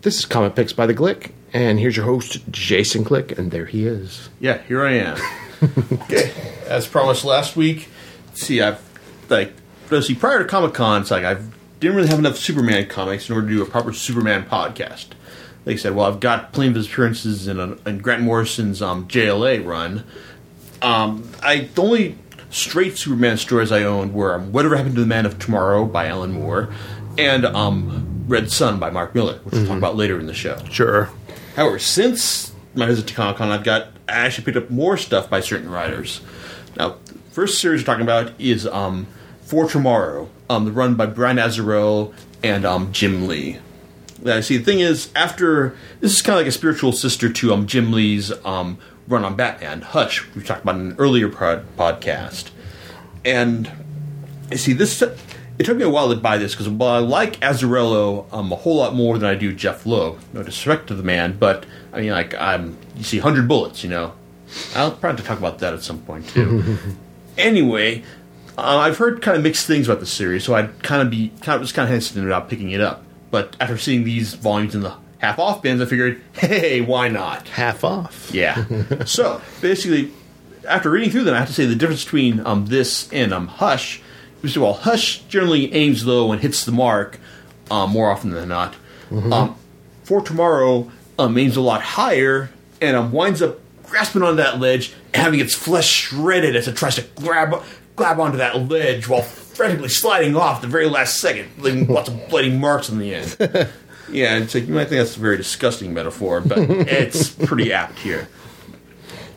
This is Comic Picks by the Glick, and here's your host, Jason Glick, and there he is. Yeah, here I am. okay, as promised last week. See, I've like see. Prior to Comic Con, it's like I didn't really have enough Superman comics in order to do a proper Superman podcast. They said, "Well, I've got plenty of his appearances in, a, in Grant Morrison's um, JLA run." Um, I the only straight Superman stories I owned were um, "Whatever Happened to the Man of Tomorrow" by Alan Moore and um, "Red Son" by Mark Millar, which we'll talk about later in the show. Sure. However, since my visit to Comic Con, I've got I actually picked up more stuff by certain writers. Now, the first series we're talking about is um, For Tomorrow, um, the run by Brian Azzarello and um, Jim Lee. Now, see, the thing is, after this is kind of like a spiritual sister to um, Jim Lee's um, run on Batman, Hush, we talked about in an earlier pod- podcast. And you see, this it took me a while to buy this because while I like Azzarello um, a whole lot more than I do Jeph Loeb, no disrespect to the man, but I mean, like I'm you see, hundred bullets, you know. I'll probably to talk about that at some point too. anyway, uh, I've heard kind of mixed things about the series, so I'd kind of be kind of was kind of hesitant about picking it up. But after seeing these volumes in the half off bins, I figured, hey, why not? Half off. Yeah. so basically, after reading through them, I have to say the difference between um, this and um, Hush. First of all, Hush generally aims low and hits the mark um, more often than not. Um, for tomorrow, um, aims a lot higher and um, winds up grasping on that ledge and having its flesh shredded as it tries to grab grab onto that ledge while frantically sliding off the very last second, leaving lots of bloody marks on the end. yeah, it's like you might think that's a very disgusting metaphor, but it's pretty apt here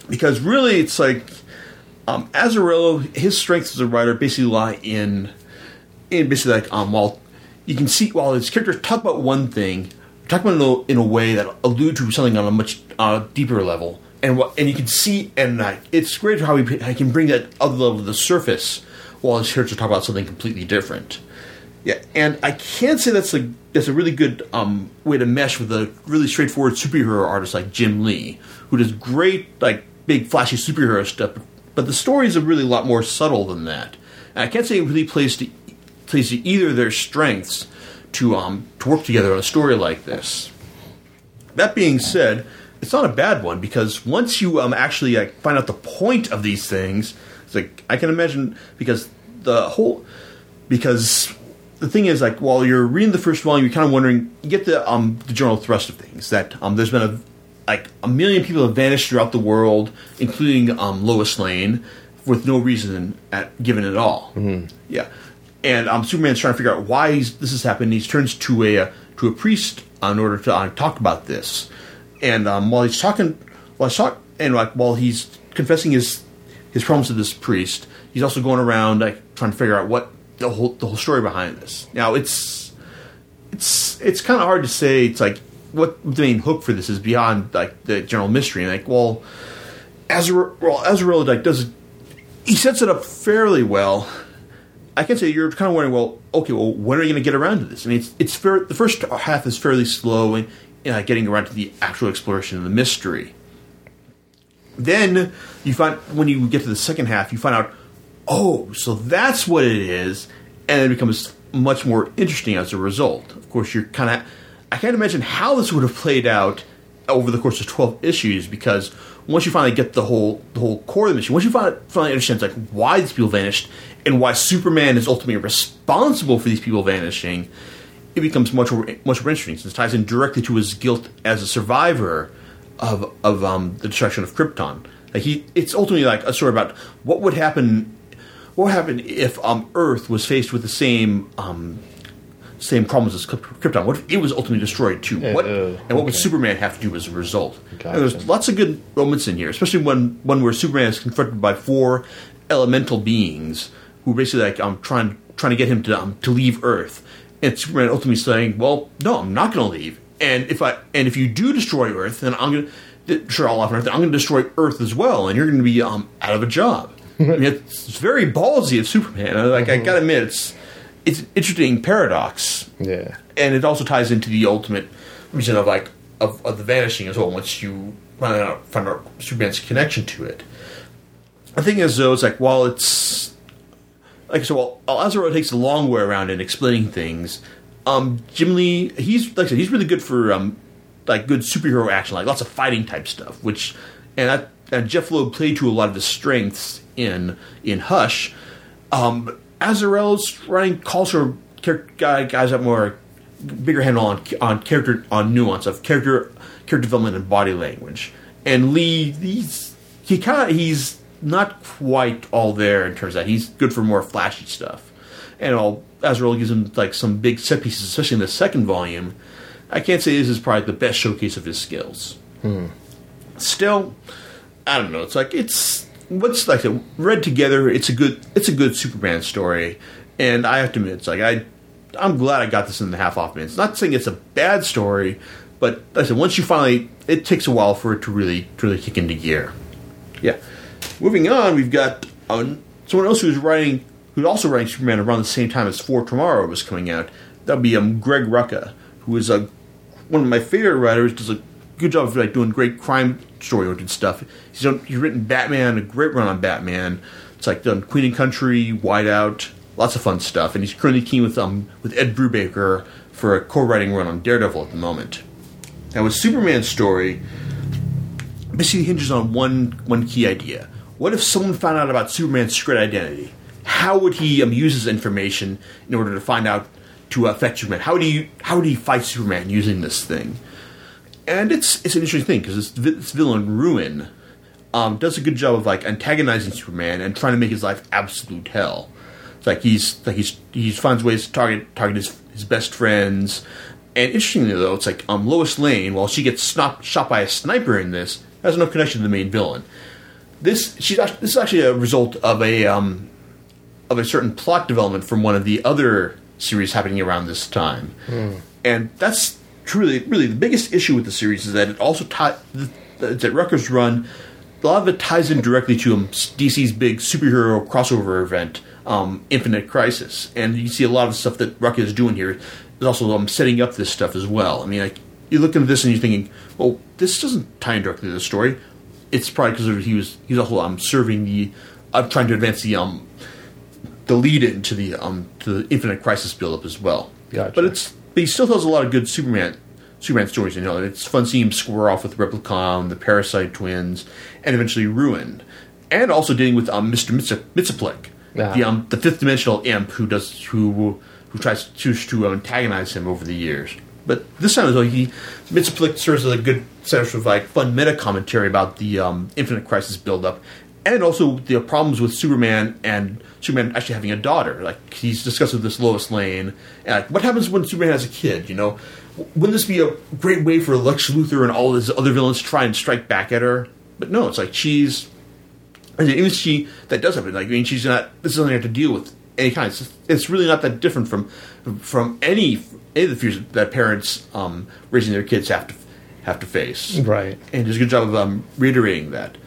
because really it's like um, Azzarello, his strengths as a writer basically lie in in basically like um, while you can see while his characters talk about one thing, talk about it in a, in a way that allude to something on a much uh, deeper level, and what and you can see and uh, it's great how he, he can bring that other level to the surface while his characters talk about something completely different. Yeah, and I can't say that's a that's a really good um, way to mesh with a really straightforward superhero artist like Jim Lee, who does great like big flashy superhero stuff, but the stories are really a lot more subtle than that. And I can't say it really plays to plays to either their strengths to um to work together on a story like this. That being said, it's not a bad one because once you um actually like, find out the point of these things, it's like I can imagine because the whole because the thing is like while you're reading the first volume, you're kind of wondering you get the um the general thrust of things that um there's been a like a million people have vanished throughout the world, including um Lois Lane, with no reason at given at all. Yeah, and um Superman's trying to figure out why he's, this has happened. He turns to a uh, to a priest uh, in order to uh, talk about this, and um, while he's talking, while he's talk, and like while he's confessing his his problems to this priest, he's also going around like trying to figure out what the whole the whole story behind this. Now it's it's it's kind of hard to say. It's like what the main hook for this is beyond like the general mystery. And like, well, Azra, well, Azzarello like does he sets it up fairly well. I can say you're kind of wondering, well, okay, well, when are you going to get around to this? I mean, it's it's fair, the first half is fairly slow in uh, getting around to the actual exploration of the mystery. Then you find when you get to the second half, you find out, oh, so that's what it is, and it becomes much more interesting as a result. Of course, you're kind of I can't imagine how this would have played out over the course of twelve issues because once you finally get the whole the whole core of the mission, once you finally, understand like why these people vanished and why Superman is ultimately responsible for these people vanishing, it becomes much more much more interesting. Since it ties in directly to his guilt as a survivor of of um, the destruction of Krypton. Like he, it's ultimately like a story about what would happen. What happen if um, Earth was faced with the same um, same problems as Krypton? What if it was ultimately destroyed too? what oh, and what would. Superman have to do as a result? Gotcha. There's lots of good moments in here, especially when one where Superman is confronted by four elemental beings who basically like um trying trying to get him to um, to leave Earth, and Superman ultimately saying, "Well, no, I'm not going to leave. And if I and if you do destroy Earth, then I'm going to destroy all of Earth. I'm going to destroy Earth as well, and you're going to be um out of a job." I mean, it's, it's very ballsy of Superman. Like I gotta admit, it's it's an interesting paradox Yeah. and it also ties into the ultimate reason of like of, of the vanishing as well. Once you find out find out Superman's connection to it, the thing is though, it's like while it's like so, while Azzarello takes a long way around in explaining things. Um, Jim Lee, he's like I said, he's really good for um, like good superhero action, like lots of fighting type stuff. Which and that and Jeph Loeb played to a lot of his strengths in in Hush. Um, Azzarello's running calls for guy, guys up more bigger handle on on character on nuance of character character development and body language. And Lee, he's he kind of he's not quite all there in terms of that. He's good for more flashy stuff, and all Azzarello gives him like some big set pieces, especially in the second volume. I can't say this is probably the best showcase of his skills. Hmm. Still, I don't know. It's like it's what's like a, read together. It's a good it's a good Superman story, and I have to admit, it's like I I'm glad I got this in the half off minutes. Not saying it's a bad story, but like I said once you finally, it takes a while for it to really to really kick into gear. Yeah. Moving on, we've got uh, someone else who's writing, who's also writing Superman around the same time as For Tomorrow was coming out. That'd be um, Greg Rucka, who is a one of my favorite writers. Does a good job of like doing great crime story oriented stuff. He's done, he's written Batman, a great run on Batman. It's like done Queen and Country, Whiteout, lots of fun stuff. And he's currently teamed with um with Ed Brubaker for a co-writing run on Daredevil at the moment. Now with Superman's story, basically hinges on one one key idea. What if someone found out about Superman's secret identity? How would he um, use this information in order to find out to affect Superman? How would he how would he fight Superman using this thing? And it's it's an interesting thing because this, this villain Ruin um, does a good job of like antagonizing Superman and trying to make his life absolute hell. It's like he's like he's he finds ways to target target his, his best friends. And interestingly though, it's like um, Lois Lane, while she gets snop, shot by a sniper in this, has no connection to the main villain. This she's actually, this is actually a result of a um, of a certain plot development from one of the other series happening around this time, and that's truly really the biggest issue with the series is that it also tie that Rucka's run. A lot of it ties in directly to um, DC's big superhero crossover event, um, Infinite Crisis, and you see a lot of stuff that Rucka's is doing here is also um, setting up this stuff as well. I mean, like you look at this and you're thinking, well, this doesn't tie in directly to the story. It's probably because he was he's also um, serving the uh, trying to advance the um the lead into the um to the Infinite Crisis buildup as well. Gotcha. But it's but he still tells a lot of good Superman Superman stories. You know, it's fun seeing him square off with Replicon, the Parasite Twins, and eventually Ruin, and also dealing with um, Mister Mxyzptlk, Ah. the um the fifth dimensional imp who does who who tries to to antagonize him over the years. But this time well, he Mxyzptlk serves as a good sort of like fun meta commentary about the um, Infinite Crisis buildup, and also the problems with Superman and Superman actually having a daughter. Like he's discussed with this Lois Lane, and like what happens when Superman has a kid? You know, wouldn't this be a great way for Lex Luthor and all his other villains to try and strike back at her? But no, it's like she's and even she that does happen. Like I mean, she's not. This doesn't have to deal with any kind. It's, it's really not that different from from any any of the fears that parents um, raising their kids have to have to face. Right. And does a good job of um, reiterating that.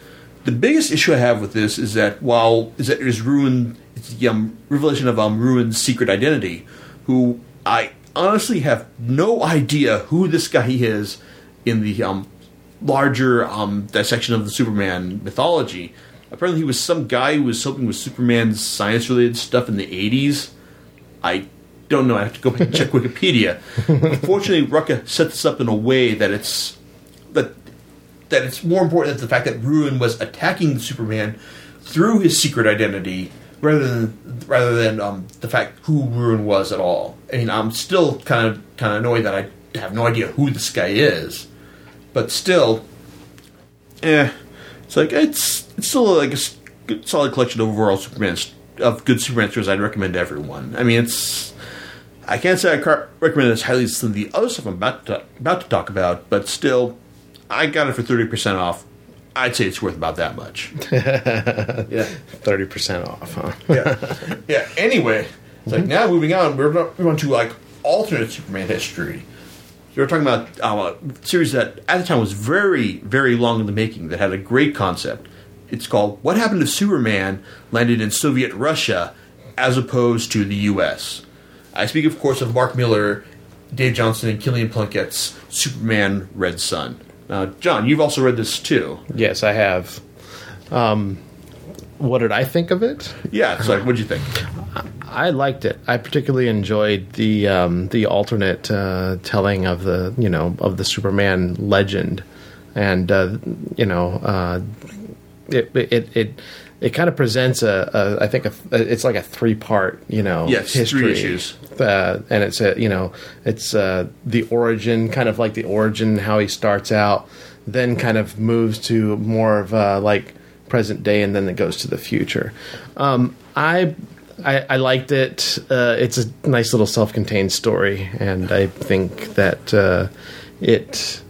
The biggest issue I have with this is that while is that it is ruined, it's the um, revelation of um, Ruin's secret identity, who I honestly have no idea who this guy is in the um, larger um, dissection of the Superman mythology. Apparently, he was some guy who was helping with Superman's science-related stuff in the '80s. I don't know. I have to go back and check Wikipedia. Unfortunately, Rucka set this up in a way that it's that it's more important than the fact that Ruin was attacking Superman through his secret identity rather than rather than um, the fact who Ruin was at all. I mean, I'm still kind of kind of annoyed that I have no idea who this guy is, but still, eh, it's like it's it's still like a good, solid collection of overall Superman of good Superman stories. I'd recommend to everyone. I mean, it's I can't say I recommend it as highly as some of the other stuff I'm about to, about to talk about, but still, I got it for thirty percent off. I'd say it's worth about that much. yeah, Thirty percent off, huh? yeah, yeah. Anyway, it's like now moving on, we're going to like alternate Superman history. You're talking about uh, a series that at the time was very, very long in the making. That had a great concept. It's called "What Happened to Superman Landed in Soviet Russia, as opposed to the U.S." I speak, of course, of Mark Millar, Dave Johnson, and Kilian Plunkett's Superman Red Son. Now, John, you've also read this too. Yes, I have. Um, what did I think of it? Yeah, so what'd you think? I liked it. I particularly enjoyed the um, the alternate uh, telling of the you know of the Superman legend, and uh, you know uh, it it it. It kind of presents a, a I think a, it's like a three part you know Yes, history three issues. uh, and it's a you know it's uh, the origin kind of like the origin how he starts out then kind of moves to more of uh, like present day and then it goes to the future um, I, I I liked it uh, it's a nice little self-contained story and I think that uh, it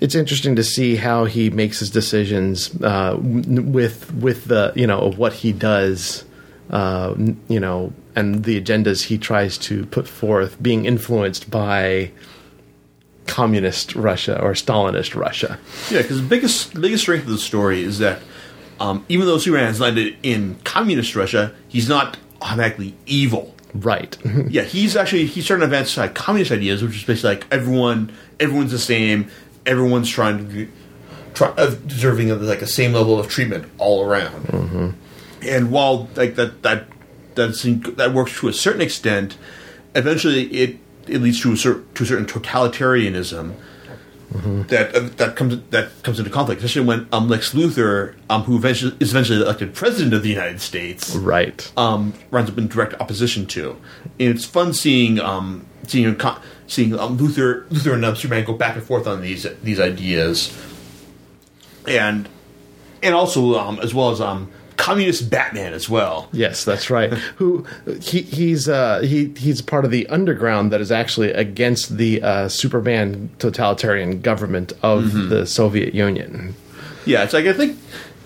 it's interesting to see how he makes his decisions uh, with with the you know what he does, uh, you know, and the agendas he tries to put forth, being influenced by communist Russia or Stalinist Russia. Yeah, because the biggest biggest strength of the story is that um, even though Superman has landed in communist Russia, he's not automatically evil. Right. Yeah, he's actually he's starting to advance like communist ideas, which is basically like everyone everyone's the same, everyone's trying to be- try, uh, deserving of like a same level of treatment all around. Mm-hmm. And while like that that that's, that works to a certain extent, eventually it it leads to a cer- to a certain totalitarianism. That uh, that comes that comes into conflict, especially when um, Lex Luthor, um, who eventually is eventually elected president of the United States, right. um, runs up in direct opposition to. And it's fun seeing um, seeing co- seeing um, Luthor Luthor and um, Superman go back and forth on these these ideas, and and also um, as well as um, communist Batman as well. Yes, that's right. Who he he's uh, he he's part of the underground that is actually against the uh, Superman totalitarian government of the Soviet Union. Yeah, it's like I think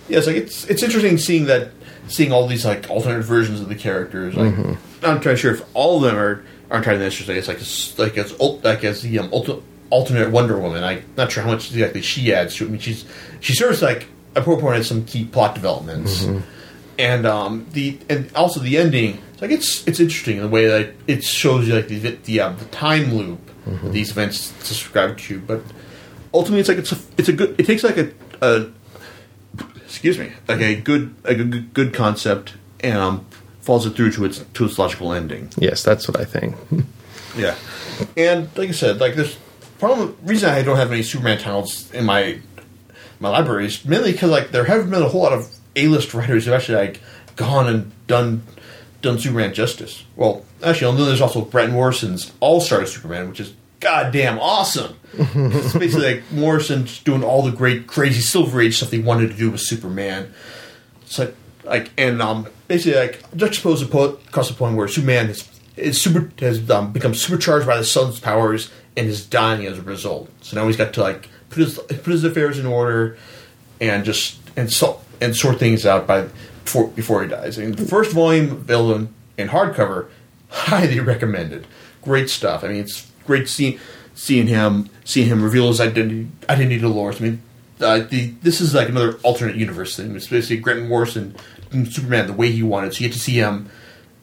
yeah, it's like it's it's interesting seeing that seeing all these like alternate versions of the characters. Like I'm not sure if all of them are are entirely interesting. It's like it's like it's like as the um, ulti- alternate Wonder Woman. I'm not sure how much exactly she adds to it. I mean, she's she serves like a point at some key plot developments. And um, the and also the ending, it's like it's it's interesting in the way that it shows you like the the, um, the time loop that these events describe to. But ultimately, it's like it's a it's a good. It takes like a, a excuse me, like a good like a good, good concept and um, follows it through to its to its logical ending. Yes, that's what I think. Yeah, and like I said, like this problem reason I don't have any Superman titles in my my library is mainly because like there haven't been a whole lot of A list writers who've actually like gone and done done Superman justice. Well, actually, I know there's also Brett Morrison's All Star Superman, which is goddamn awesome. it's basically like Morrison just doing all the great, crazy Silver Age stuff he wanted to do with Superman. It's like, like and um, basically like juxtapose the po- across the point where Superman is, is super has um, become supercharged by the sun's powers and is dying as a result. So now he's got to like put his put his affairs in order and just and so, and sort things out by before before he dies. I mean, the first volume available in, in hardcover, highly recommended. Great stuff. I mean, it's great seeing seeing him seeing him reveal his identity identity to Lois. I mean, uh, the this is like another alternate universe thing. It's basically Grant Morrison Superman the way he wanted. So you get to see him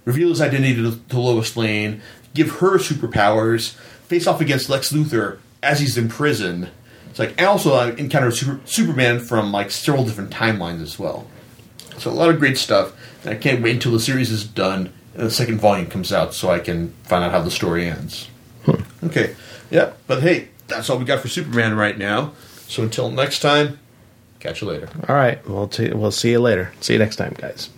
reveal his identity to, to Lois Lane, give her superpowers, face off against Lex Luthor as he's in prison. It's like and also uh, encounter Super, Superman from like several different timelines as well. So a lot of great stuff. And I can't wait until the series is done and the second volume comes out so I can find out how the story ends. Okay, yeah, but hey, that's all we got for Superman right now. So until next time, catch you later. All right, we'll t- we'll see you later. See you next time, guys.